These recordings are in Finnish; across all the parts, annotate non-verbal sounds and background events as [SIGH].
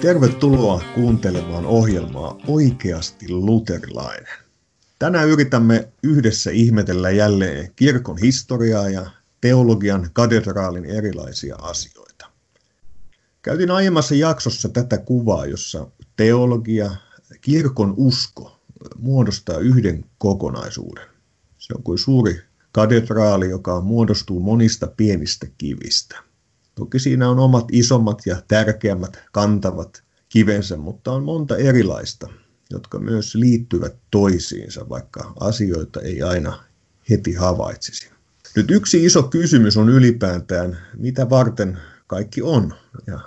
Tervetuloa kuuntelemaan ohjelmaa Oikeasti luterilainen. Tänään yritämme yhdessä ihmetellä jälleen kirkon historiaa ja teologian katedraalin erilaisia asioita. Käytin aiemmassa jaksossa tätä kuvaa, jossa teologia, kirkon usko muodostaa yhden kokonaisuuden. Se on kuin suuri katedraali, joka muodostuu monista pienistä kivistä. Toki siinä on omat isommat ja tärkeämmät kantavat kivensä, mutta on monta erilaista, jotka myös liittyvät toisiinsa, vaikka asioita ei aina heti havaitsisi. Nyt yksi iso kysymys on ylipäätään, mitä varten kaikki on. Ja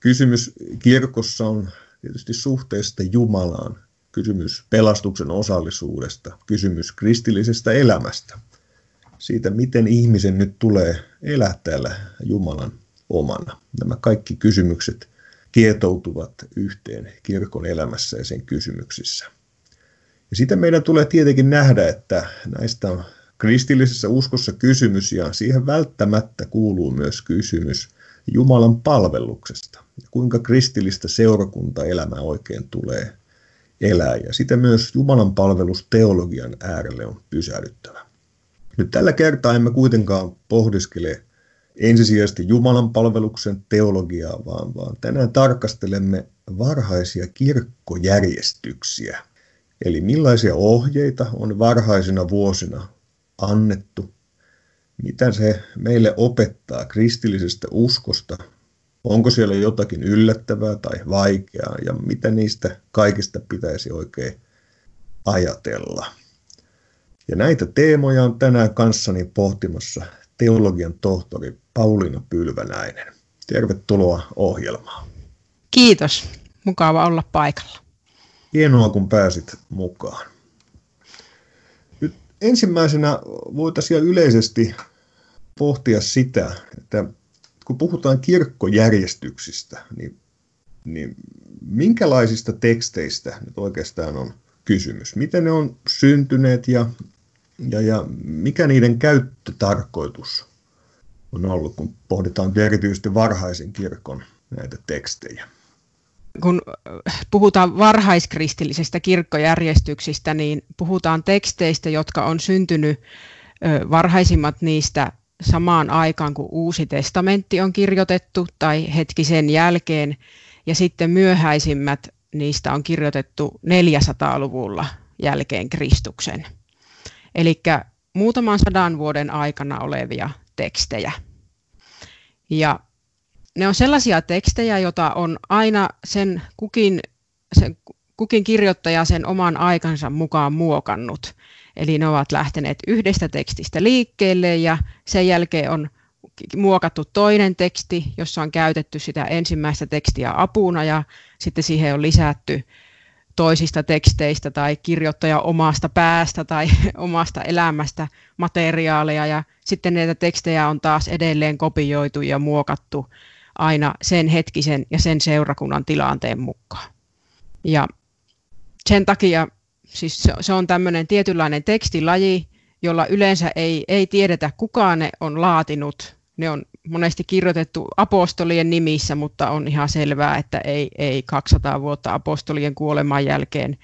kysymys kirkossa on tietysti suhteesta Jumalaan, kysymys pelastuksen osallisuudesta, kysymys kristillisestä elämästä – siitä, miten ihmisen nyt tulee elää täällä Jumalan omana. Nämä kaikki kysymykset kietoutuvat yhteen kirkon elämässä ja sen kysymyksissä. Ja sitten meidän tulee tietenkin nähdä, että näistä on kristillisessä uskossa kysymys ja siihen välttämättä kuuluu myös kysymys Jumalan palveluksesta ja kuinka kristillistä seurakuntaelämää oikein tulee elää. Ja sitten myös Jumalan palvelus teologian äärelle on pysähdyttävä. Nyt tällä kertaa emme kuitenkaan pohdiskele ensisijaisesti Jumalan palveluksen teologiaa, vaan, vaan tänään tarkastelemme varhaisia kirkkojärjestyksiä. Eli millaisia ohjeita on varhaisina vuosina annettu, mitä se meille opettaa kristillisestä uskosta, onko siellä jotakin yllättävää tai vaikeaa ja mitä niistä kaikista pitäisi oikein ajatella. Ja näitä teemoja on tänään kanssani pohtimassa teologian tohtori Pauliina Pylvänäinen. Tervetuloa ohjelmaan. Kiitos. Mukava olla paikalla. Hienoa, kun pääsit mukaan. Nyt ensimmäisenä voitaisiin yleisesti pohtia sitä, että kun puhutaan kirkkojärjestyksistä, niin, niin minkälaisista teksteistä nyt oikeastaan on kysymys? Miten ne on syntyneet ja ja, ja mikä niiden käyttötarkoitus on ollut, kun pohditaan erityisesti varhaisen kirkon näitä tekstejä? Kun puhutaan varhaiskristillisistä kirkkojärjestyksistä, niin puhutaan teksteistä, jotka on syntynyt varhaisimmat niistä samaan aikaan, kun Uusi testamentti on kirjoitettu tai hetki sen jälkeen, ja sitten myöhäisimmät niistä on kirjoitettu 400-luvulla jälkeen Kristuksen eli muutaman sadan vuoden aikana olevia tekstejä. Ja ne on sellaisia tekstejä, joita on aina sen kukin, sen kukin kirjoittaja sen oman aikansa mukaan muokannut. Eli ne ovat lähteneet yhdestä tekstistä liikkeelle ja sen jälkeen on muokattu toinen teksti, jossa on käytetty sitä ensimmäistä tekstiä apuna ja sitten siihen on lisätty toisista teksteistä tai kirjoittaja omasta päästä tai [LAUGHS] omasta elämästä materiaaleja ja sitten näitä tekstejä on taas edelleen kopioitu ja muokattu aina sen hetkisen ja sen seurakunnan tilanteen mukaan. Ja sen takia siis se on tämmöinen tietynlainen tekstilaji, jolla yleensä ei, ei tiedetä kuka ne on laatinut. Ne on monesti kirjoitettu apostolien nimissä, mutta on ihan selvää, että ei, ei 200 vuotta apostolien kuoleman jälkeen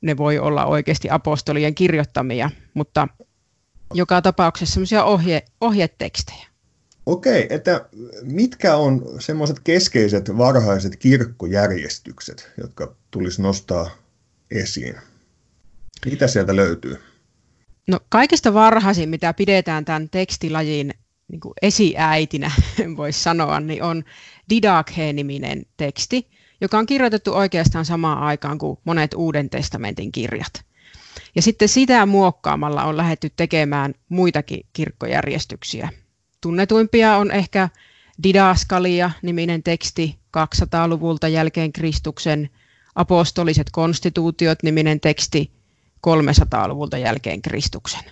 ne voi olla oikeasti apostolien kirjoittamia, mutta joka tapauksessa semmoisia ohje, ohjetekstejä. Okei, että mitkä on semmoiset keskeiset varhaiset kirkkojärjestykset, jotka tulisi nostaa esiin? Mitä sieltä löytyy? No kaikista varhaisin, mitä pidetään tämän tekstilajin niin kuin esiäitinä, [LAUGHS] voisi sanoa, niin on Didakhe-niminen teksti, joka on kirjoitettu oikeastaan samaan aikaan kuin monet Uuden testamentin kirjat. Ja sitten sitä muokkaamalla on lähdetty tekemään muitakin kirkkojärjestyksiä. Tunnetuimpia on ehkä Didaskalia-niminen teksti 200-luvulta jälkeen Kristuksen, Apostoliset konstituutiot-niminen teksti 300-luvulta jälkeen Kristuksen.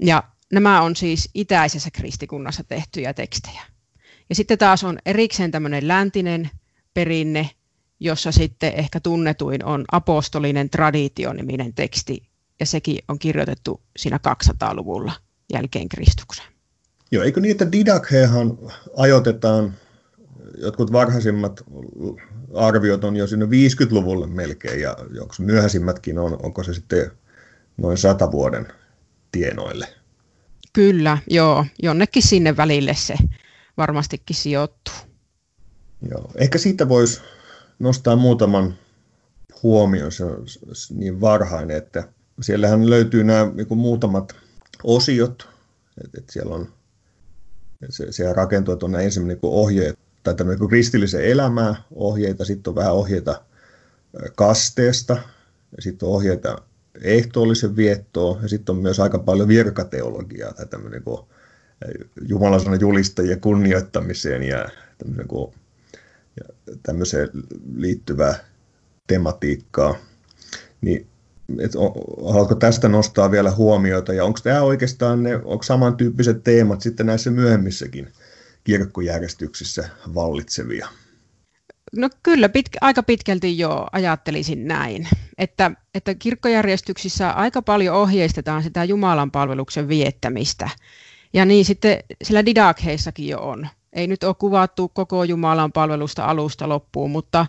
Ja Nämä on siis itäisessä kristikunnassa tehtyjä tekstejä. Ja sitten taas on erikseen tämmöinen läntinen perinne, jossa sitten ehkä tunnetuin on apostolinen traditio-niminen teksti, ja sekin on kirjoitettu siinä 200-luvulla jälkeen Kristuksen. Joo, eikö että Didakhehan ajoitetaan jotkut varhaisimmat arviot on jo sinne 50-luvulle melkein, ja myöhäisimmätkin on, onko se sitten noin sata vuoden tienoille. Kyllä, joo. Jonnekin sinne välille se varmastikin sijoittuu. Joo. Ehkä siitä voisi nostaa muutaman huomioon, se on niin varhainen, että siellähän löytyy nämä niin muutamat osiot, että, että siellä on se, siellä rakentuu, että on niin ohjeet, tai tämmöinen niin kristillisen elämää ohjeita, sitten on vähän ohjeita kasteesta, ja sitten on ohjeita ehtoollisen viettoon, ja sitten on myös aika paljon virkateologiaa, tai tämmöinen niin Jumalan sanan julistajien kunnioittamiseen ja tämmöiseen, kuin, ja tämmöiseen liittyvää tematiikkaa. Niin et haluatko tästä nostaa vielä huomioita, ja onko tämä oikeastaan ne, onko samantyyppiset teemat sitten näissä myöhemmissäkin kirkkojärjestyksissä vallitsevia? No kyllä, pitkä, aika pitkälti jo ajattelisin näin, että, että kirkkojärjestyksissä aika paljon ohjeistetaan sitä Jumalan palveluksen viettämistä. Ja niin sitten sillä didakheissakin jo on. Ei nyt ole kuvattu koko Jumalan palvelusta alusta loppuun, mutta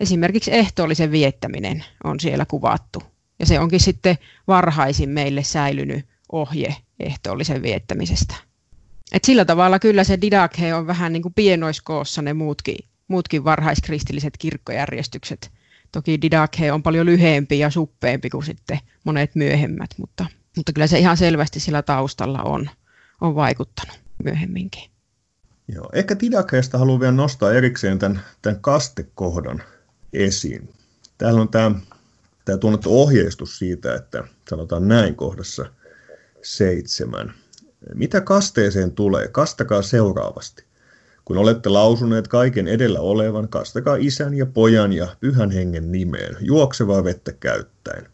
esimerkiksi ehtoollisen viettäminen on siellä kuvattu. Ja se onkin sitten varhaisin meille säilynyt ohje ehtoollisen viettämisestä. Et sillä tavalla kyllä se didakhe on vähän niin kuin pienoiskoossa ne muutkin, muutkin varhaiskristilliset kirkkojärjestykset. Toki didakhe on paljon lyhyempi ja suppeempi kuin sitten monet myöhemmät, mutta, mutta kyllä se ihan selvästi sillä taustalla on, on vaikuttanut myöhemminkin. Joo, ehkä didakheesta haluan vielä nostaa erikseen tämän, tämän kastekohdan esiin. Täällä on tämä tämä tunnettu ohjeistus siitä, että sanotaan näin kohdassa seitsemän. Mitä kasteeseen tulee? Kastakaa seuraavasti. Kun olette lausuneet kaiken edellä olevan, kastakaa isän ja pojan ja pyhän hengen nimeen, juoksevaa vettä käyttäen.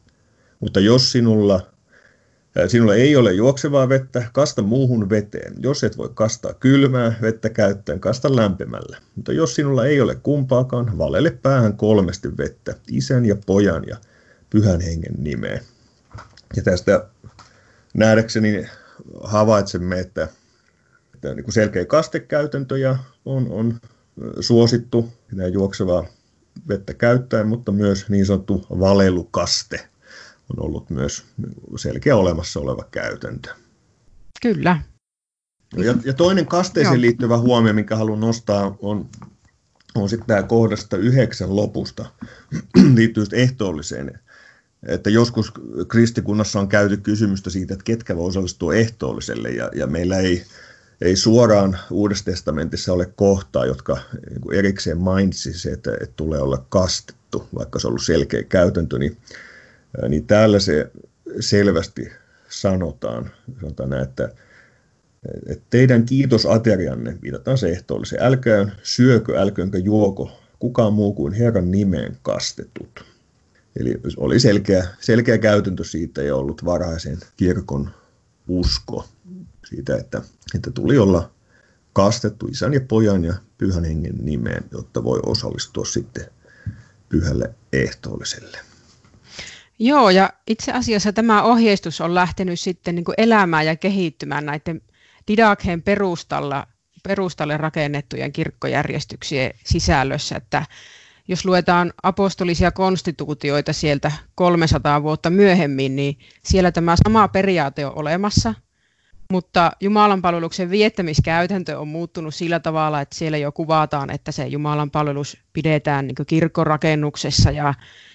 Mutta jos sinulla, sinulla ei ole juoksevaa vettä, kasta muuhun veteen. Jos et voi kastaa kylmää vettä käyttäen, kasta lämpimällä. Mutta jos sinulla ei ole kumpaakaan, valele päähän kolmesti vettä, isän ja pojan ja pyhän hengen nimeen. Ja tästä nähdäkseni havaitsemme, että, että niin kuin selkeä kastekäytäntöjä on, on suosittu ja juoksevaa vettä käyttäen, mutta myös niin sanottu valelukaste on ollut myös selkeä olemassa oleva käytäntö. Kyllä. Ja, ja toinen kasteeseen Joo. liittyvä huomio, minkä haluan nostaa, on, on sitten tämä kohdasta yhdeksän lopusta, [CLEARS THROAT] liittyy ehtoolliseen että joskus kristikunnassa on käyty kysymystä siitä, että ketkä voi osallistua ehtoolliselle, ja, ja meillä ei, ei suoraan Uudessa testamentissa ole kohtaa, jotka niin erikseen mainitsisi, että, että tulee olla kastettu, vaikka se on ollut selkeä käytäntö, niin, niin täällä se selvästi sanotaan, sanotaan näin, että, että teidän kiitosaterianne, viitataan se ehtoolliseen, älkää syökö, älköönkä juoko kukaan muu kuin Herran nimeen kastetut. Eli oli selkeä, selkeä käytäntö siitä ja ollut varhaisen kirkon usko siitä, että, että tuli olla kastettu isän ja pojan ja pyhän hengen nimeen, jotta voi osallistua sitten pyhälle ehtoolliselle. Joo, ja itse asiassa tämä ohjeistus on lähtenyt sitten niin elämään ja kehittymään näiden didakheen perustalla, perustalle rakennettujen kirkkojärjestyksien sisällössä, että jos luetaan apostolisia konstituutioita sieltä 300 vuotta myöhemmin, niin siellä tämä sama periaate on olemassa, mutta Jumalan palveluksen viettämiskäytäntö on muuttunut sillä tavalla, että siellä jo kuvataan, että se Jumalan palvelus pidetään niin kirkkorakennuksessa ja,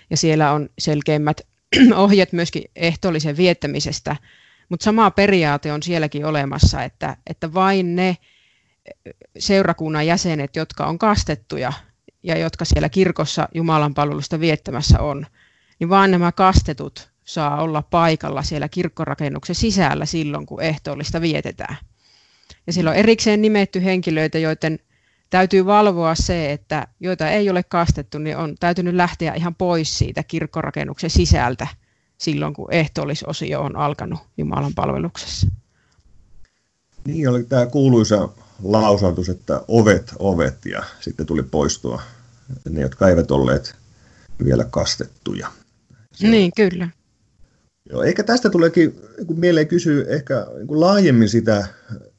ja siellä on selkeimmät [CLEARS THROAT] ohjeet myöskin ehtoollisen viettämisestä, mutta sama periaate on sielläkin olemassa, että, että vain ne seurakunnan jäsenet, jotka on kastettuja, ja jotka siellä kirkossa Jumalan palvelusta viettämässä on, niin vaan nämä kastetut saa olla paikalla siellä kirkkorakennuksen sisällä silloin, kun ehtoollista vietetään. Ja siellä on erikseen nimetty henkilöitä, joiden täytyy valvoa se, että joita ei ole kastettu, niin on täytynyt lähteä ihan pois siitä kirkkorakennuksen sisältä silloin, kun ehtoollisosio on alkanut Jumalan palveluksessa. Niin oli tämä kuuluisa lausautus, että ovet, ovet, ja sitten tuli poistua ne, jotka eivät olleet vielä kastettuja. Se niin, kyllä. Joo, ehkä tästä tuleekin kun mieleen kysyä ehkä niin laajemmin sitä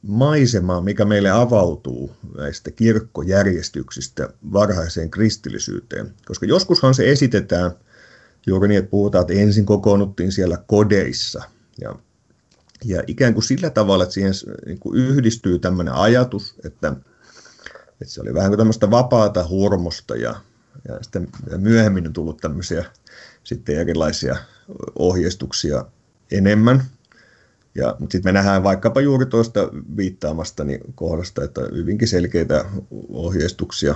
maisemaa, mikä meille avautuu näistä kirkkojärjestyksistä varhaiseen kristillisyyteen. Koska joskushan se esitetään juuri niin, että puhutaan, että ensin kokoonnuttiin siellä kodeissa. Ja, ja ikään kuin sillä tavalla, että siihen niin kuin yhdistyy tämmöinen ajatus, että, että se oli vähän kuin tämmöistä vapaata hurmosta ja, ja sitten myöhemmin on tullut tämmöisiä sitten erilaisia ohjeistuksia enemmän. Ja, mutta sitten me nähdään vaikkapa juuri tuosta viittaamasta niin kohdasta, että hyvinkin selkeitä ohjeistuksia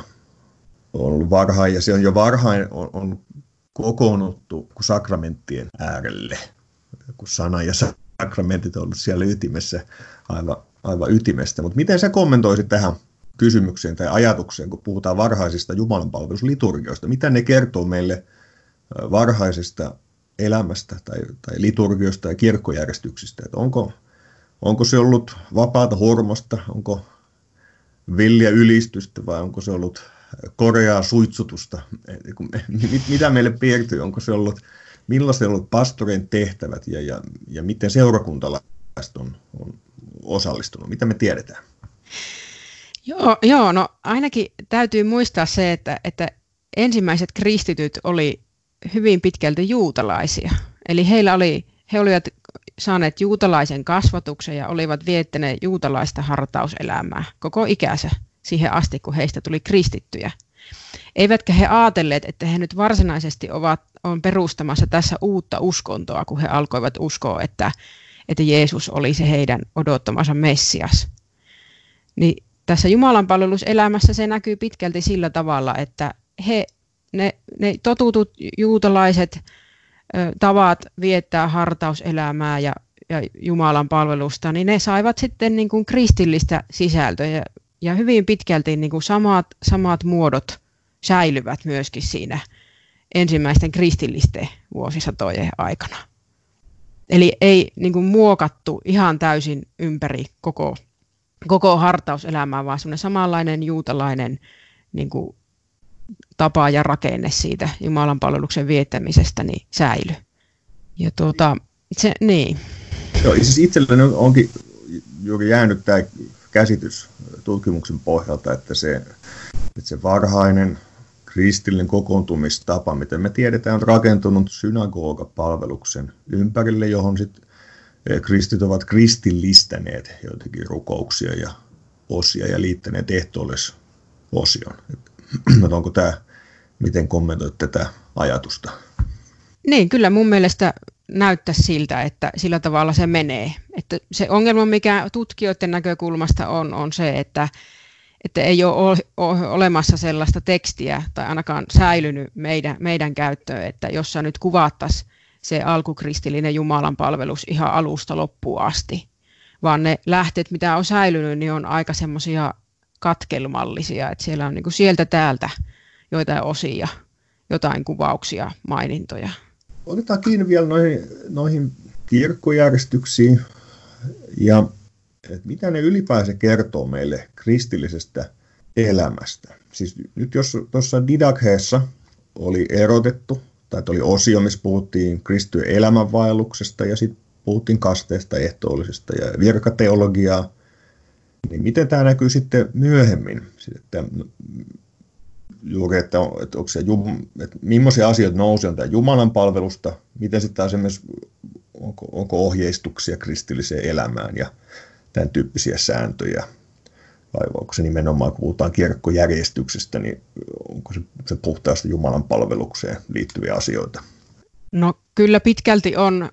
on ollut varhain, ja se on jo varhain on, on kokoonnuttu sakramenttien äärelle, kun sana ja sakramentit on ollut siellä ytimessä aivan, aivan ytimestä. Mutta miten sä kommentoisit tähän kysymykseen tai ajatukseen, kun puhutaan varhaisista jumalanpalvelusliturgioista? Mitä ne kertoo meille varhaisesta elämästä tai, tai liturgiosta ja kirkkojärjestyksistä? Että onko, onko se ollut vapaata hormosta, onko villiä ylistystä vai onko se ollut koreaa suitsutusta? Mitä meille piirtyy? Onko se ollut, millaiset on ollut tehtävät ja, ja, ja miten seurakuntalaiset on, on osallistunut? Mitä me tiedetään? Joo, joo, no ainakin täytyy muistaa se, että, että ensimmäiset kristityt oli hyvin pitkälti juutalaisia. Eli heillä oli, he olivat saaneet juutalaisen kasvatuksen ja olivat viettäneet juutalaista hartauselämää koko ikänsä siihen asti, kun heistä tuli kristittyjä. Eivätkä he ajatelleet, että he nyt varsinaisesti ovat on perustamassa tässä uutta uskontoa, kun he alkoivat uskoa, että, että Jeesus oli se heidän odottamansa Messias. Niin tässä Jumalan palveluselämässä se näkyy pitkälti sillä tavalla, että he ne, ne totutut juutalaiset ö, tavat viettää hartauselämää ja, ja Jumalan palvelusta, niin ne saivat sitten niin kuin kristillistä sisältöä ja, ja hyvin pitkälti niin kuin samat, samat muodot säilyvät myöskin siinä ensimmäisten kristillisten vuosisatojen aikana. Eli ei niin kuin muokattu ihan täysin ympäri koko, koko hartauselämää, vaan semmoinen samanlainen juutalainen niin kuin tapa ja rakenne siitä Jumalan palveluksen viettämisestä niin säily. Ja tuota, se, niin. Joo, siis itselleni onkin juuri jäänyt tämä käsitys tutkimuksen pohjalta, että se, että se varhainen kristillinen kokoontumistapa, miten me tiedetään, on rakentunut synagogapalveluksen ympärille, johon sitten eh, kristit ovat kristillistäneet joitakin rukouksia ja osia ja liittäneet ehtoollis osion. onko tämä, miten kommentoit tätä ajatusta? Niin, kyllä mun mielestä näyttää siltä, että sillä tavalla se menee. Että se ongelma, mikä tutkijoiden näkökulmasta on, on se, että, että ei ole olemassa sellaista tekstiä tai ainakaan säilynyt meidän, meidän käyttöön, että jossa nyt kuvattaisiin se alkukristillinen Jumalan palvelus ihan alusta loppuun asti. Vaan ne lähteet, mitä on säilynyt, niin on aika semmoisia katkelmallisia, että siellä on niin kuin sieltä täältä joitain osia, jotain kuvauksia, mainintoja. Otetaan kiinni vielä noihin, noihin kirkkojärjestyksiin ja että mitä ne ylipäänsä kertoo meille kristillisestä elämästä. Siis nyt jos tuossa Didakheessa oli erotettu, tai oli osio, missä puhuttiin kristityn elämänvaelluksesta ja sitten puhuttiin kasteesta, ehtoollisesta ja virkateologiaa, niin miten tämä näkyy sitten myöhemmin? Että juuri, että, että, onko se, että millaisia asioita nousi on tämä Jumalan palvelusta, miten sitten taas esimerkiksi, onko, onko ohjeistuksia kristilliseen elämään ja tämän tyyppisiä sääntöjä, vai onko se nimenomaan, kun puhutaan kirkkojärjestyksestä, niin onko se, se puhtaasti Jumalan palvelukseen liittyviä asioita? No kyllä pitkälti on,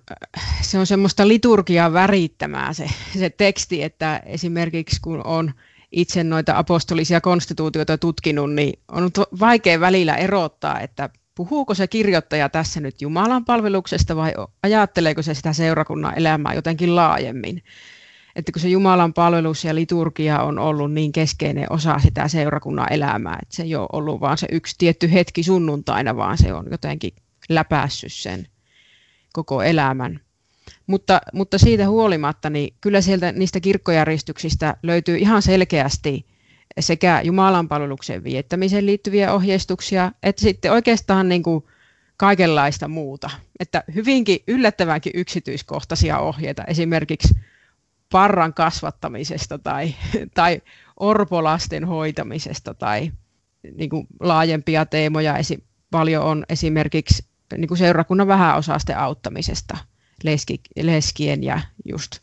se on semmoista liturgiaa värittämää se, se teksti, että esimerkiksi kun on itse noita apostolisia konstituutioita tutkinut, niin on vaikea välillä erottaa, että puhuuko se kirjoittaja tässä nyt Jumalan palveluksesta vai ajatteleeko se sitä seurakunnan elämää jotenkin laajemmin. Että kun se Jumalan palvelus ja liturgia on ollut niin keskeinen osa sitä seurakunnan elämää, että se ei ole ollut vaan se yksi tietty hetki sunnuntaina, vaan se on jotenkin läpässyt sen koko elämän. Mutta, mutta siitä huolimatta, niin kyllä sieltä niistä kirkkojärjestyksistä löytyy ihan selkeästi sekä Jumalan palveluksen viettämiseen liittyviä ohjeistuksia, että sitten oikeastaan niin kuin kaikenlaista muuta. Että hyvinkin yllättävänkin yksityiskohtaisia ohjeita esimerkiksi parran kasvattamisesta tai, tai orpolasten hoitamisesta tai niin kuin laajempia teemoja paljon on esimerkiksi niin kuin seurakunnan vähäosasten auttamisesta leski, leskien ja just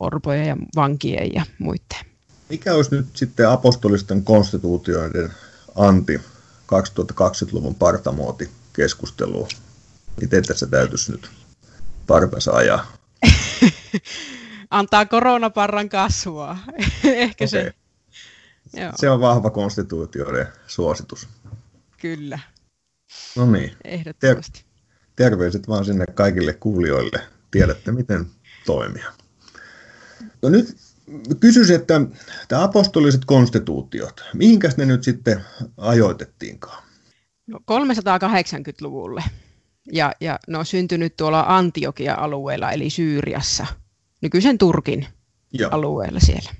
orpojen ja vankien ja muiden. Mikä olisi nyt sitten apostolisten konstituutioiden anti 2020-luvun partamuoti keskustelua? Miten tässä täytyisi nyt partansa ajaa? [LAUGHS] Antaa koronaparran kasvua. [LAUGHS] Ehkä okay. se. Joo. Se on vahva konstituutioiden suositus. Kyllä. No niin. Ehdottomasti. Ter- terveiset vaan sinne kaikille kuulijoille. Tiedätte, miten toimia. No nyt kysyisin, että tämä apostoliset konstituutiot, mihinkäs ne nyt sitten ajoitettiinkaan? No 380-luvulle. Ja, ja ne on syntynyt tuolla Antiokia-alueella, eli Syyriassa, nykyisen Turkin Joo. alueella siellä.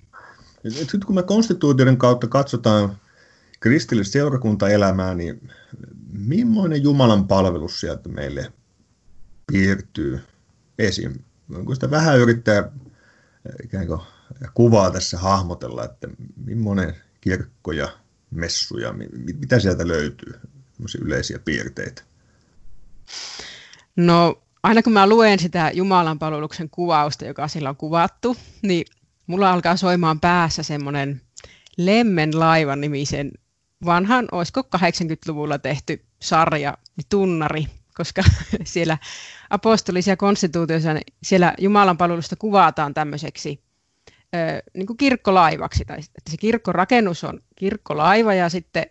Nyt kun me konstituutioiden kautta katsotaan kristillistä seurakuntaelämää, niin millainen Jumalan palvelus sieltä meille piirtyy esim. Kun sitä vähän yrittää ikään kuin kuvaa tässä hahmotella, että millainen kirkko ja messu ja mitä sieltä löytyy, yleisiä piirteitä? No aina kun mä luen sitä Jumalan palveluksen kuvausta, joka sillä on kuvattu, niin mulla alkaa soimaan päässä semmoinen Lemmen laivan nimisen vanhan, olisiko 80-luvulla tehty sarja, niin tunnari, koska [LAUGHS] siellä apostolisia konstituutioissa niin siellä Jumalan palvelusta kuvataan tämmöiseksi niin kuin kirkkolaivaksi, tai että se kirkkorakennus on kirkkolaiva ja sitten,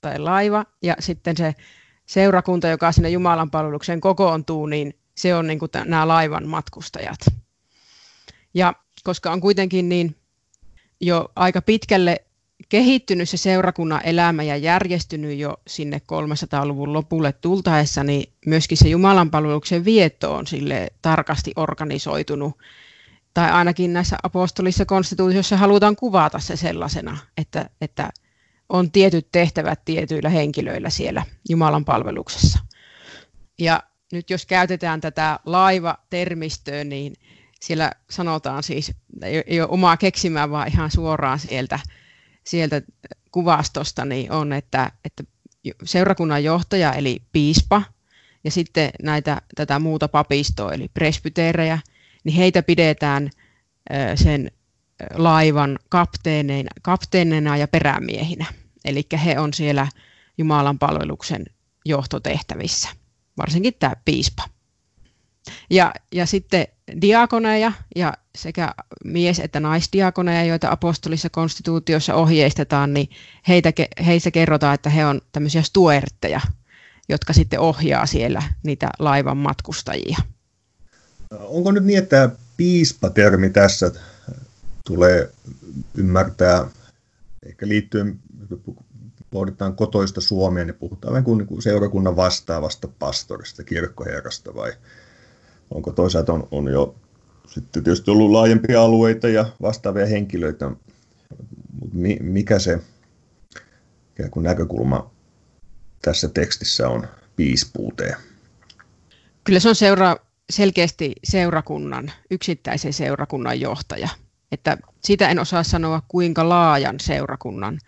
tai laiva, ja sitten se seurakunta, joka sinne Jumalan palvelukseen kokoontuu, niin se on niin kuin nämä laivan matkustajat. Ja koska on kuitenkin niin jo aika pitkälle kehittynyt se seurakunnan elämä ja järjestynyt jo sinne 300-luvun lopulle tultaessa, niin myöskin se Jumalan palveluksen vietto on sille tarkasti organisoitunut. Tai ainakin näissä apostolissa konstituutioissa halutaan kuvata se sellaisena, että, että on tietyt tehtävät tietyillä henkilöillä siellä Jumalan palveluksessa. Ja nyt jos käytetään tätä laiva-termistöä, niin siellä sanotaan siis, ei ole omaa keksimää, vaan ihan suoraan sieltä sieltä kuvastosta niin on, että, että seurakunnan johtaja eli piispa ja sitten näitä, tätä muuta papistoa eli presbyteerejä, niin heitä pidetään sen laivan kapteeneina, kapteeneina ja perämiehinä. Eli he on siellä Jumalan palveluksen johtotehtävissä, varsinkin tämä piispa. Ja, ja sitten diakoneja ja sekä mies- että naisdiakoneja, joita apostolissa konstituutiossa ohjeistetaan, niin heitä, heissä kerrotaan, että he on tämmöisiä stuertteja, jotka sitten ohjaa siellä niitä laivan matkustajia. Onko nyt niin, että piispatermi tässä tulee ymmärtää, ehkä liittyen, pohditaan kotoista Suomea, niin puhutaan vähän kuin seurakunnan vastaavasta pastorista, kirkkoherrasta vai onko toisaalta on, on jo sitten tietysti ollut laajempia alueita ja vastaavia henkilöitä, mutta mikä se kuin näkökulma tässä tekstissä on piispuuteen? Kyllä se on seura, selkeästi seurakunnan, yksittäisen seurakunnan johtaja. Että sitä en osaa sanoa kuinka laajan seurakunnan,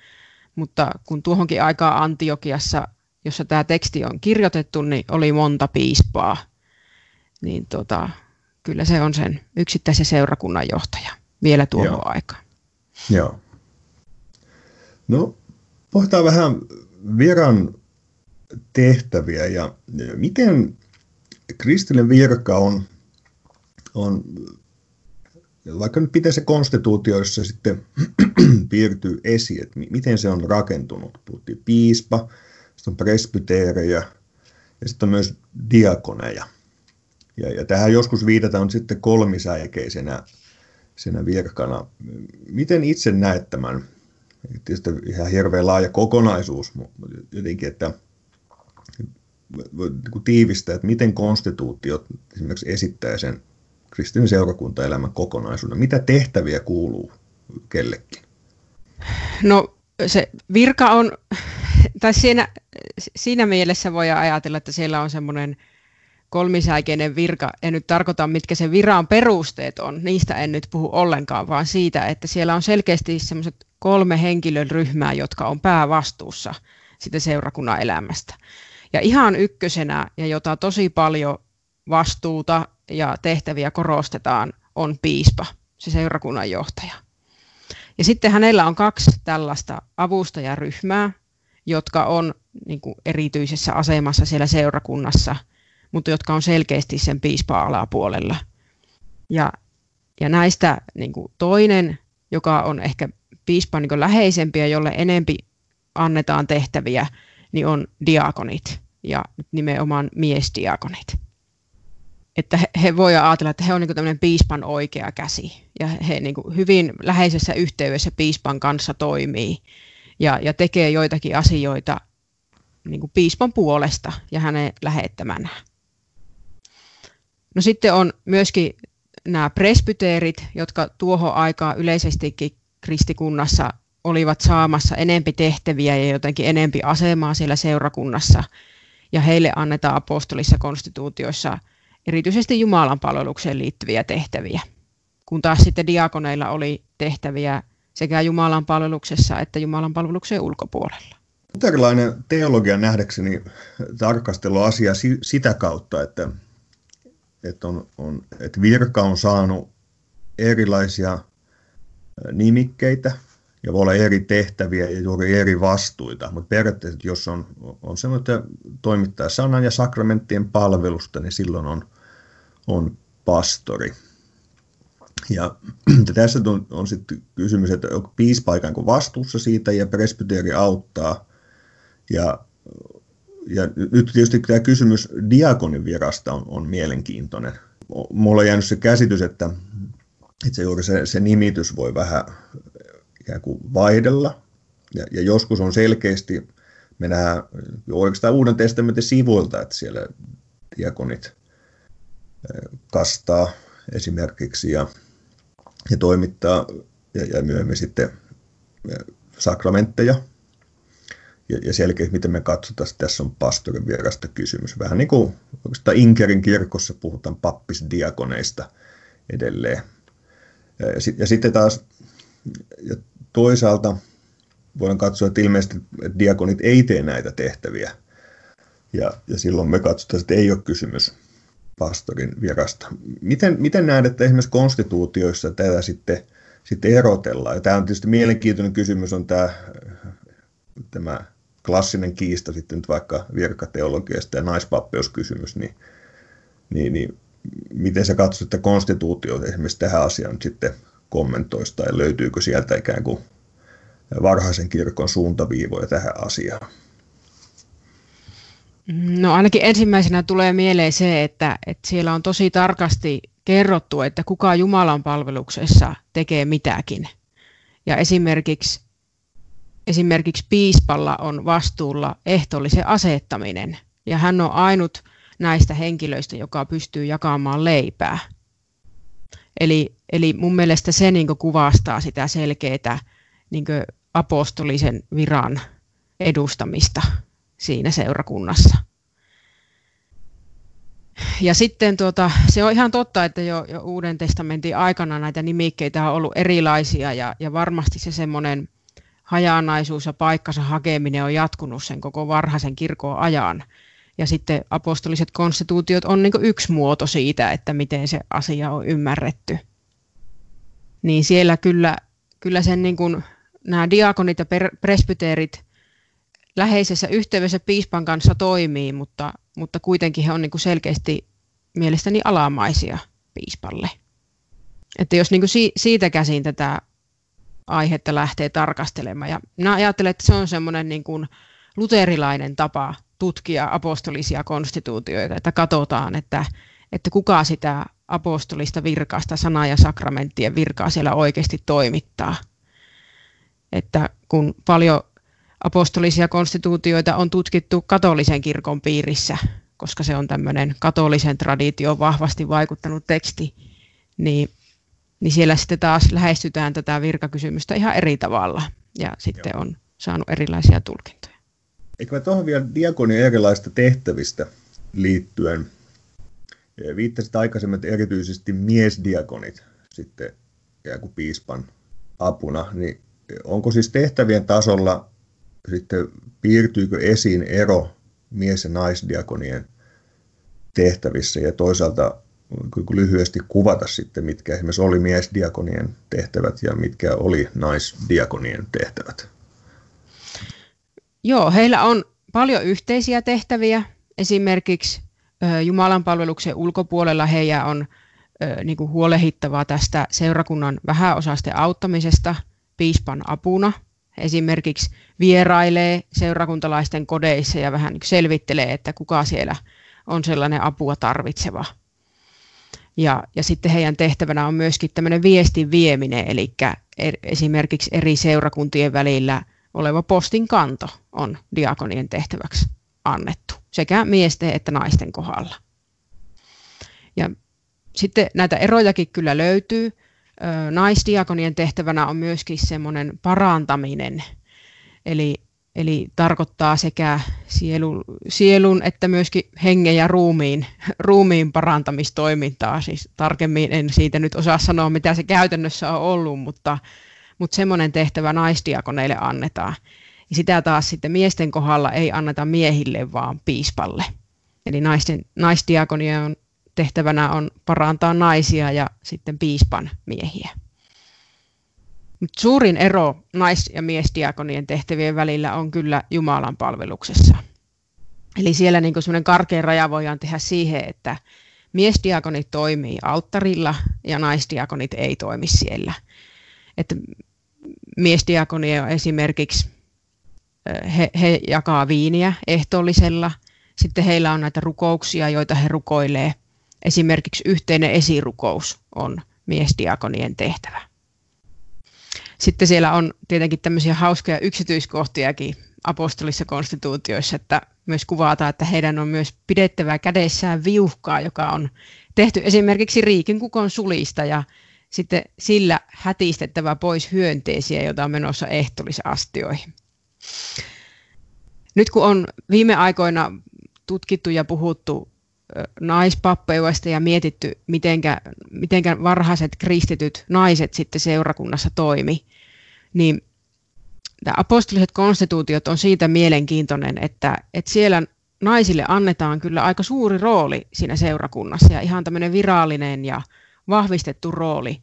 mutta kun tuohonkin aikaan Antiokiassa, jossa tämä teksti on kirjoitettu, niin oli monta piispaa niin tota, kyllä se on sen yksittäisen seurakunnan johtaja vielä tuohon Joo. aikaan. Joo. No, pohditaan vähän viran tehtäviä ja miten kristillinen virka on, on vaikka nyt miten se konstituutioissa sitten [CLEARS THROAT] piirtyy esiin, että miten se on rakentunut. Puhuttiin piispa, sitten on presbyteerejä ja sitten on myös diakoneja – ja, ja tähän joskus viitataan sitten kolmisäikeisenä senä virkana. Miten itse näet tämän? Tietysti ihan hirveän laaja kokonaisuus, mutta jotenkin, että niin tiivistää, että miten konstituutiot esimerkiksi esittää sen kristillinen seurakuntaelämän kokonaisuuden. Mitä tehtäviä kuuluu kellekin? No se virka on tai siinä, siinä mielessä voi ajatella, että siellä on semmoinen kolmisäikeinen virka. En nyt tarkoita, mitkä se viran perusteet on, niistä en nyt puhu ollenkaan, vaan siitä, että siellä on selkeästi semmoiset kolme henkilön ryhmää, jotka on päävastuussa sitä seurakunnan elämästä. Ja ihan ykkösenä, ja jota tosi paljon vastuuta ja tehtäviä korostetaan, on piispa, se seurakunnan johtaja. Ja sitten hänellä on kaksi tällaista avustajaryhmää, jotka on niin kuin erityisessä asemassa siellä seurakunnassa, mutta jotka on selkeästi sen piispa-alapuolella. Ja, ja näistä niin kuin toinen, joka on ehkä piispan niin läheisempi ja jolle enempi annetaan tehtäviä, niin on diakonit ja nimenomaan miesdiakonit. Että he, he voi ajatella, että he on niin tämmöinen piispan oikea käsi ja he niin hyvin läheisessä yhteydessä piispan kanssa toimii ja, ja tekee joitakin asioita niin piispan puolesta ja hänen lähettämänään. No sitten on myöskin nämä presbyteerit, jotka tuohon aikaan yleisestikin kristikunnassa olivat saamassa enempi tehtäviä ja jotenkin enempi asemaa siellä seurakunnassa. Ja heille annetaan apostolissa konstituutioissa erityisesti Jumalan palvelukseen liittyviä tehtäviä. Kun taas sitten diakoneilla oli tehtäviä sekä Jumalan palveluksessa että Jumalan palveluksen ulkopuolella. Luterilainen teologia nähdäkseni tarkastelu asiaa sitä kautta, että, että, on, on, että virka on saanut erilaisia nimikkeitä ja voi olla eri tehtäviä ja juuri eri vastuita, mutta periaatteessa jos on, on semmoinen, että toimittaa sanan ja sakramenttien palvelusta, niin silloin on, on pastori. Ja [CLEARS THROAT] tässä on, on sitten kysymys, että onko piispaikan vastuussa siitä ja presbyteeri auttaa. Ja, ja nyt tietysti tämä kysymys diakonin virasta on, on mielenkiintoinen. Mulla on jäänyt se käsitys, että, että se juuri se, se nimitys voi vähän ikään kuin vaihdella. Ja, ja joskus on selkeästi, me nähdään oikeastaan Uuden testamentin sivuilta, että siellä diakonit kastaa esimerkiksi ja ja toimittaa ja, ja myöhemmin sitten sakramentteja. Ja, ja selkeästi, miten me katsotaan, että tässä on pastorin vierasta kysymys. Vähän niin kuin oikeastaan Inkerin kirkossa puhutaan pappisdiakoneista edelleen. Ja, ja sitten taas ja toisaalta voidaan katsoa, että ilmeisesti diakonit ei tee näitä tehtäviä. Ja, ja silloin me katsotaan, että ei ole kysymys pastorin virasta. Miten, miten näet, että esimerkiksi konstituutioissa tätä sitten, sitten erotellaan? Ja tämä on tietysti mielenkiintoinen kysymys, on tämä, tämä klassinen kiista sitten nyt vaikka virkateologiasta ja naispappeuskysymys, niin, niin, niin miten sä katsot, että konstituutio esimerkiksi tähän asiaan nyt sitten kommentoisi, tai löytyykö sieltä ikään kuin varhaisen kirkon suuntaviivoja tähän asiaan? No ainakin ensimmäisenä tulee mieleen se, että, että siellä on tosi tarkasti kerrottu, että kuka Jumalan palveluksessa tekee mitäkin. Ja esimerkiksi, esimerkiksi piispalla on vastuulla ehtoollisen asettaminen. Ja hän on ainut näistä henkilöistä, joka pystyy jakamaan leipää. Eli, eli mun mielestä se niin kuvastaa sitä selkeää niin apostolisen viran edustamista siinä seurakunnassa. Ja sitten tuota, se on ihan totta, että jo, jo Uuden testamentin aikana näitä nimikkeitä on ollut erilaisia ja, ja varmasti se semmoinen hajanaisuus ja paikkansa hakeminen on jatkunut sen koko varhaisen kirkon ajan. Ja sitten apostoliset konstituutiot on niin yksi muoto siitä, että miten se asia on ymmärretty. Niin siellä kyllä, kyllä sen niin kuin, nämä diakonit ja presbyteerit läheisessä yhteydessä piispan kanssa toimii, mutta, mutta kuitenkin he on niin selkeästi mielestäni alamaisia piispalle. Että jos niin kuin siitä käsin tätä aihetta lähtee tarkastelemaan. Ja minä ajattelen, että se on semmoinen niin kuin luterilainen tapa tutkia apostolisia konstituutioita, että katsotaan, että, että kuka sitä apostolista virkaasta, sana- ja sakramenttien virkaa siellä oikeasti toimittaa. Että kun paljon apostolisia konstituutioita on tutkittu katolisen kirkon piirissä, koska se on tämmöinen katolisen traditio vahvasti vaikuttanut teksti, niin, niin siellä sitten taas lähestytään tätä virkakysymystä ihan eri tavalla ja sitten on saanut erilaisia tulkintoja. Eikä mä tuohon vielä diakonin erilaista tehtävistä liittyen. Viittasit aikaisemmin, että erityisesti miesdiakonit sitten kuin piispan apuna, niin onko siis tehtävien tasolla sitten piirtyykö esiin ero mies- ja naisdiakonien tehtävissä ja toisaalta lyhyesti kuvata sitten, mitkä esimerkiksi oli miesdiakonien tehtävät ja mitkä oli naisdiakonien tehtävät? Joo, heillä on paljon yhteisiä tehtäviä. Esimerkiksi Jumalan palveluksen ulkopuolella heidän on niin kuin huolehittavaa tästä seurakunnan vähäosaisten auttamisesta piispan apuna. Esimerkiksi vierailee seurakuntalaisten kodeissa ja vähän niin selvittelee, että kuka siellä on sellainen apua tarvitseva. Ja, ja sitten heidän tehtävänä on myöskin tämmöinen viestin vieminen, eli er, esimerkiksi eri seurakuntien välillä oleva postin kanto on diakonien tehtäväksi annettu, sekä miesten että naisten kohdalla. Ja sitten näitä erojakin kyllä löytyy. Naisdiakonien tehtävänä on myöskin semmoinen parantaminen, eli, eli tarkoittaa sekä sielun, sielun että myöskin hengen ja ruumiin, [LAUGHS] ruumiin parantamistoimintaa. Siis tarkemmin en siitä nyt osaa sanoa, mitä se käytännössä on ollut, mutta, mutta semmoinen tehtävä naisdiakoneille annetaan. Ja sitä taas sitten miesten kohdalla ei anneta miehille, vaan piispalle. Eli naisten, naisdiakonia on tehtävänä on parantaa naisia ja sitten piispan miehiä. Mut suurin ero nais- ja miesdiakonien tehtävien välillä on kyllä Jumalan palveluksessa. Eli siellä niin semmoinen karkein raja voidaan tehdä siihen, että miesdiakonit toimii alttarilla ja naisdiakonit ei toimi siellä. Että miesdiakonia esimerkiksi he, he jakaa viiniä ehtoollisella, sitten heillä on näitä rukouksia, joita he rukoilee – Esimerkiksi yhteinen esirukous on miesdiakonien tehtävä. Sitten siellä on tietenkin tämmöisiä hauskoja yksityiskohtiakin apostolissa konstituutioissa, että myös kuvataan, että heidän on myös pidettävä kädessään viuhkaa, joka on tehty esimerkiksi riikinkukon sulista ja sitten sillä hätistettävä pois hyönteisiä, joita on menossa ehtolisastioihin. Nyt kun on viime aikoina tutkittu ja puhuttu naispappeudesta ja mietitty, mitenkä, mitenkä varhaiset kristityt naiset sitten seurakunnassa toimi, niin tämä apostoliset konstituutiot on siitä mielenkiintoinen, että, että siellä naisille annetaan kyllä aika suuri rooli siinä seurakunnassa ja ihan tämmöinen virallinen ja vahvistettu rooli,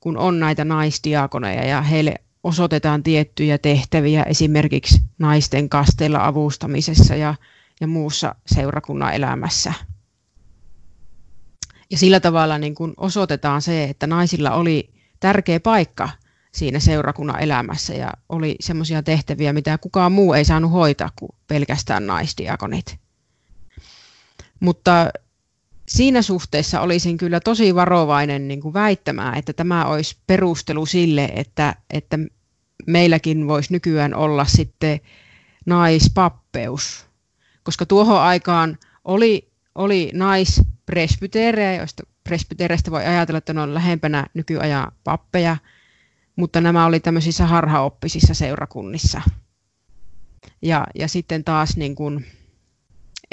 kun on näitä naisdiakoneja ja heille osoitetaan tiettyjä tehtäviä esimerkiksi naisten kasteella avustamisessa ja, ja muussa seurakunnan elämässä ja sillä tavalla niin kuin osoitetaan se, että naisilla oli tärkeä paikka siinä seurakunnan elämässä ja oli semmoisia tehtäviä, mitä kukaan muu ei saanut hoitaa kuin pelkästään naisdiakonit. Mutta siinä suhteessa olisin kyllä tosi varovainen niin kuin väittämään, että tämä olisi perustelu sille, että, että meilläkin voisi nykyään olla sitten naispappeus, koska tuohon aikaan oli, oli nais presbyteerejä, joista presbyteereistä voi ajatella, että ne on lähempänä nykyajan pappeja, mutta nämä oli tämmöisissä harhaoppisissa seurakunnissa. Ja, ja sitten taas niin kuin,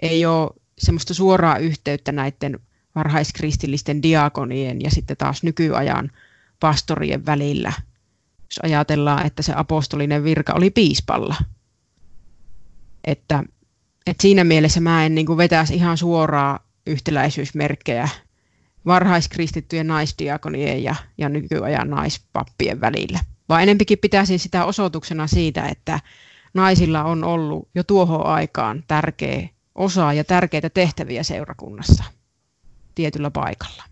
ei ole semmoista suoraa yhteyttä näiden varhaiskristillisten diakonien ja sitten taas nykyajan pastorien välillä, jos ajatellaan, että se apostolinen virka oli piispalla. Että, että siinä mielessä mä en niin vetäisi ihan suoraa yhtäläisyysmerkkejä varhaiskristittyjen naisdiakonien ja, ja nykyajan naispappien välillä. Vaan enempikin pitäisin sitä osoituksena siitä, että naisilla on ollut jo tuohon aikaan tärkeä osa ja tärkeitä tehtäviä seurakunnassa tietyllä paikalla.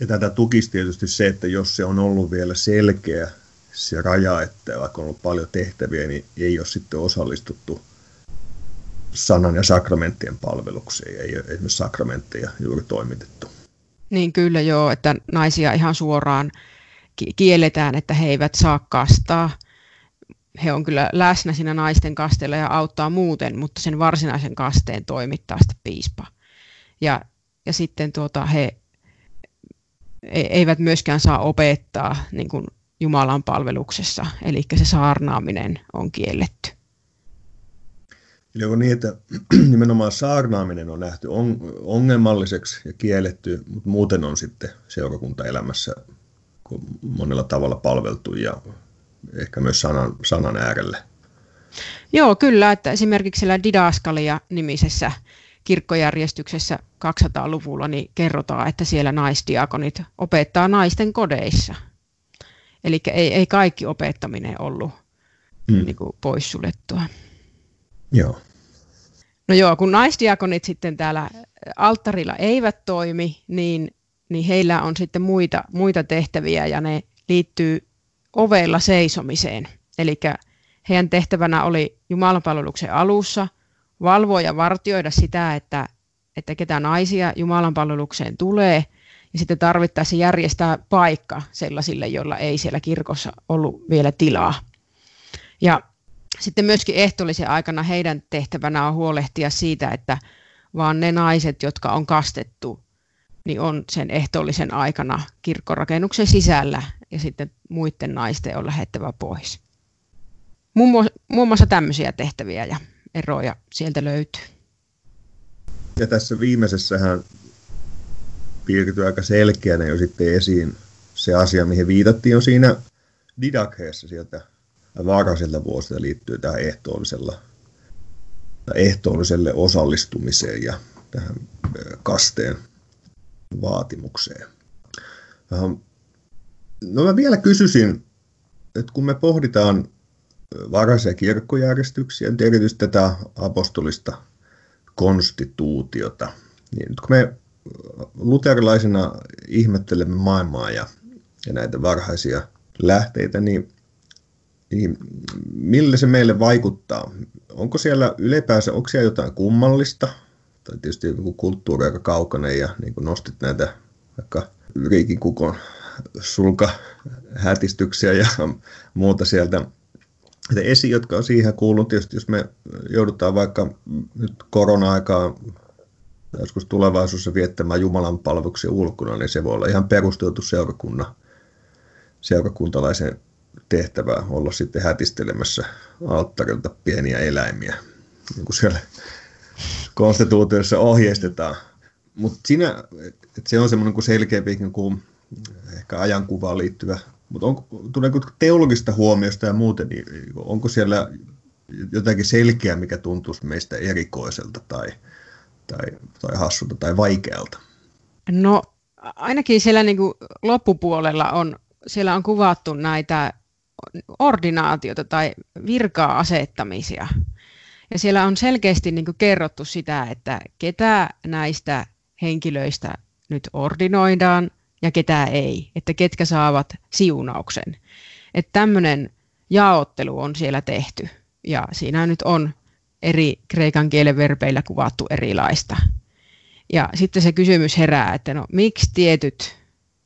Ja tätä tukisi tietysti se, että jos se on ollut vielä selkeä se raja, että vaikka on ollut paljon tehtäviä, niin ei ole sitten osallistuttu sanan ja sakramenttien palvelukseen. Ei ole esimerkiksi sakramentteja juuri toimitettu. Niin kyllä joo, että naisia ihan suoraan kielletään, että he eivät saa kastaa. He on kyllä läsnä siinä naisten kasteella ja auttaa muuten, mutta sen varsinaisen kasteen toimittaa sitten piispa. Ja, ja sitten tuota, he e, eivät myöskään saa opettaa niin kuin Jumalan palveluksessa, eli se saarnaaminen on kielletty. Eli on niin, että [CLEARS THROAT] nimenomaan saarnaaminen on nähty ongelmalliseksi ja kielletty, mutta muuten on sitten seurakuntaelämässä monella tavalla palveltu ja ehkä myös sanan, sanan äärelle. Joo, kyllä, että esimerkiksi siellä Didaskalia-nimisessä kirkkojärjestyksessä 200-luvulla niin kerrotaan, että siellä naisdiakonit opettaa naisten kodeissa. Eli ei, ei kaikki opettaminen ollut hmm. niin kuin poissuljettua. Joo. No joo, kun naisdiakonit sitten täällä alttarilla eivät toimi, niin, niin heillä on sitten muita, muita tehtäviä ja ne liittyy ovella seisomiseen. Eli heidän tehtävänä oli Jumalanpalveluksen alussa valvoa ja vartioida sitä, että, että ketä naisia Jumalanpalvelukseen tulee, ja sitten tarvittaessa järjestää paikka sellaisille, joilla ei siellä kirkossa ollut vielä tilaa. Ja sitten myöskin ehtoollisen aikana heidän tehtävänä on huolehtia siitä, että vaan ne naiset, jotka on kastettu, niin on sen ehtoollisen aikana kirkkorakennuksen sisällä ja sitten muiden naisten on lähettävä pois. Muun muassa tämmöisiä tehtäviä ja eroja sieltä löytyy. Ja tässä viimeisessähän piirtyy aika selkeänä jo sitten esiin se asia, mihin viitattiin jo siinä Didakheessa sieltä varhaiselta vuosilta liittyy tähän ehtoollisella, ehtoolliselle osallistumiseen ja tähän kasteen vaatimukseen. No mä vielä kysyisin, että kun me pohditaan varhaisia kirkkojärjestyksiä, erityisesti tätä apostolista konstituutiota, niin nyt kun me luterilaisina ihmettelemme maailmaa ja, ja näitä varhaisia lähteitä, niin, niin millä se meille vaikuttaa? Onko siellä ylipäänsä, onko siellä jotain kummallista? Tai tietysti joku kulttuuri aika kaukainen ja niin kuin nostit näitä vaikka Riikin kukon sulka hätistyksiä ja muuta sieltä esiin, jotka on siihen kuulunut. Tietysti jos me joudutaan vaikka nyt korona-aikaa joskus tulevaisuudessa viettämään Jumalan palveluksia ulkona, niin se voi olla ihan perusteltu seurakunnan, seurakuntalaisen tehtävää olla sitten hätistelemässä alttarilta pieniä eläimiä, niin kuin siellä konstituutiossa ohjeistetaan. Mutta siinä, että se on semmoinen kuin selkeämpi niin kuin ehkä ajankuvaan liittyvä, mutta on, tuleeko teologista huomiosta ja muuten, niin onko siellä jotakin selkeää, mikä tuntuisi meistä erikoiselta tai, tai, tai hassulta tai vaikealta? No ainakin siellä niin kuin loppupuolella on, siellä on kuvattu näitä ordinaatiota tai virkaa asettamisia. Ja siellä on selkeästi niin kuin kerrottu sitä, että ketä näistä henkilöistä nyt ordinoidaan ja ketä ei, että ketkä saavat siunauksen. Että tämmöinen jaottelu on siellä tehty ja siinä nyt on eri kreikan kielen verbeillä kuvattu erilaista. Ja sitten se kysymys herää, että no miksi tietyt,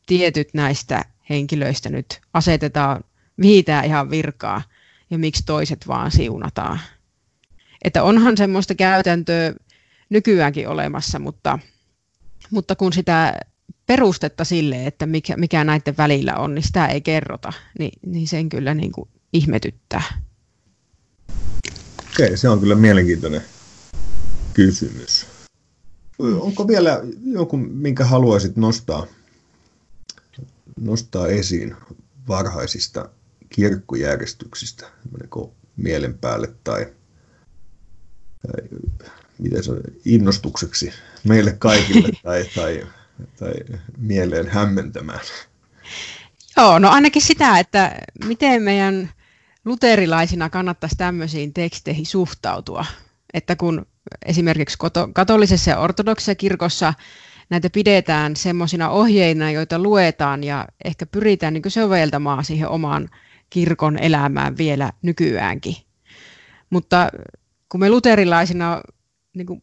tietyt näistä henkilöistä nyt asetetaan viitää ihan virkaa ja miksi toiset vaan siunataan. Että onhan semmoista käytäntöä nykyäänkin olemassa, mutta, mutta kun sitä perustetta sille, että mikä, mikä näiden välillä on, niin sitä ei kerrota, niin, niin sen kyllä niin kuin ihmetyttää. Okei, se on kyllä mielenkiintoinen kysymys. Onko vielä joku, minkä haluaisit nostaa, nostaa esiin varhaisista kirkkojärjestyksistä, mielen päälle tai, tai miten se on, innostukseksi meille kaikille [LAUGHS] tai, tai, tai mieleen hämmentämään? Joo, no ainakin sitä, että miten meidän luterilaisina kannattaisi tämmöisiin teksteihin suhtautua. Että kun esimerkiksi katolisessa ja ortodoksessa kirkossa näitä pidetään semmoisina ohjeina, joita luetaan ja ehkä pyritään niin soveltamaan siihen omaan kirkon elämään vielä nykyäänkin. Mutta kun me luterilaisina niin kuin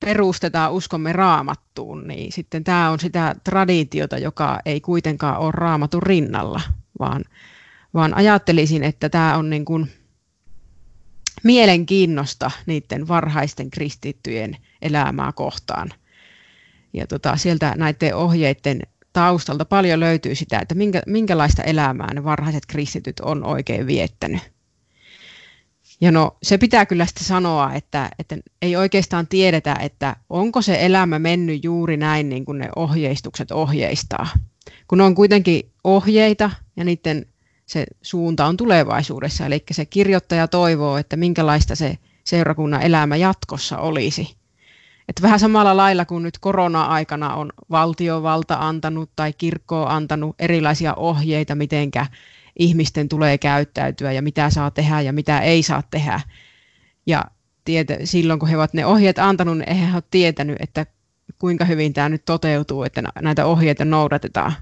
perustetaan uskomme raamattuun, niin sitten tämä on sitä traditiota, joka ei kuitenkaan ole raamatun rinnalla, vaan, vaan ajattelisin, että tämä on niin kuin mielenkiinnosta niiden varhaisten kristittyjen elämää kohtaan. Ja tota, sieltä näiden ohjeiden taustalta paljon löytyy sitä, että minkä, minkälaista elämää ne varhaiset kristityt on oikein viettänyt. Ja no se pitää kyllä sitten sanoa, että, että ei oikeastaan tiedetä, että onko se elämä mennyt juuri näin niin kuin ne ohjeistukset ohjeistaa. Kun on kuitenkin ohjeita ja niiden se suunta on tulevaisuudessa, eli se kirjoittaja toivoo, että minkälaista se seurakunnan elämä jatkossa olisi. Että vähän samalla lailla kuin nyt korona-aikana on valtiovalta antanut tai kirkko on antanut erilaisia ohjeita, mitenkä ihmisten tulee käyttäytyä ja mitä saa tehdä ja mitä ei saa tehdä. Ja tiety, silloin kun he ovat ne ohjeet antanut, niin eihän he ole tietänyt, että kuinka hyvin tämä nyt toteutuu, että näitä ohjeita noudatetaan.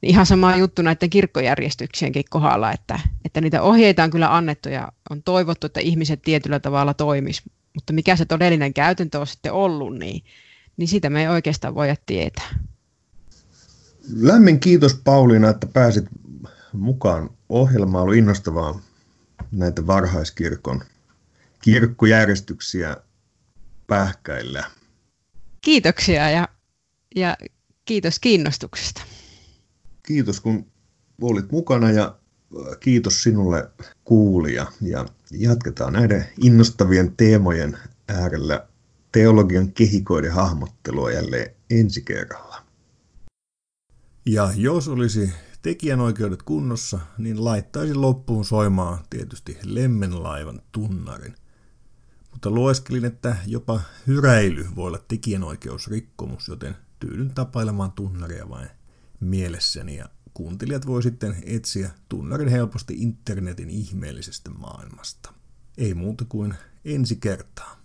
Niin ihan sama juttu näiden kirkkojärjestyksienkin kohdalla, että, että niitä ohjeita on kyllä annettu ja on toivottu, että ihmiset tietyllä tavalla toimis, mutta mikä se todellinen käytäntö on sitten ollut, niin, niin sitä me ei oikeastaan voida tietää. Lämmin kiitos Pauliina, että pääsit mukaan. Ohjelma on ollut innostavaa näitä varhaiskirkon kirkkojärjestyksiä pähkäillä. Kiitoksia ja, ja kiitos kiinnostuksesta. Kiitos kun olit mukana ja kiitos sinulle kuulija. Ja jatketaan näiden innostavien teemojen äärellä teologian kehikoiden hahmottelua jälleen ensi kerralla. Ja jos olisi tekijänoikeudet kunnossa, niin laittaisin loppuun soimaan tietysti Lemmenlaivan tunnarin. Mutta lueskelin, että jopa hyräily voi olla tekijänoikeusrikkomus, joten tyydyn tapailemaan tunnaria vain mielessäni ja kuuntelijat voi sitten etsiä tunnarin helposti internetin ihmeellisestä maailmasta. Ei muuta kuin ensi kertaa.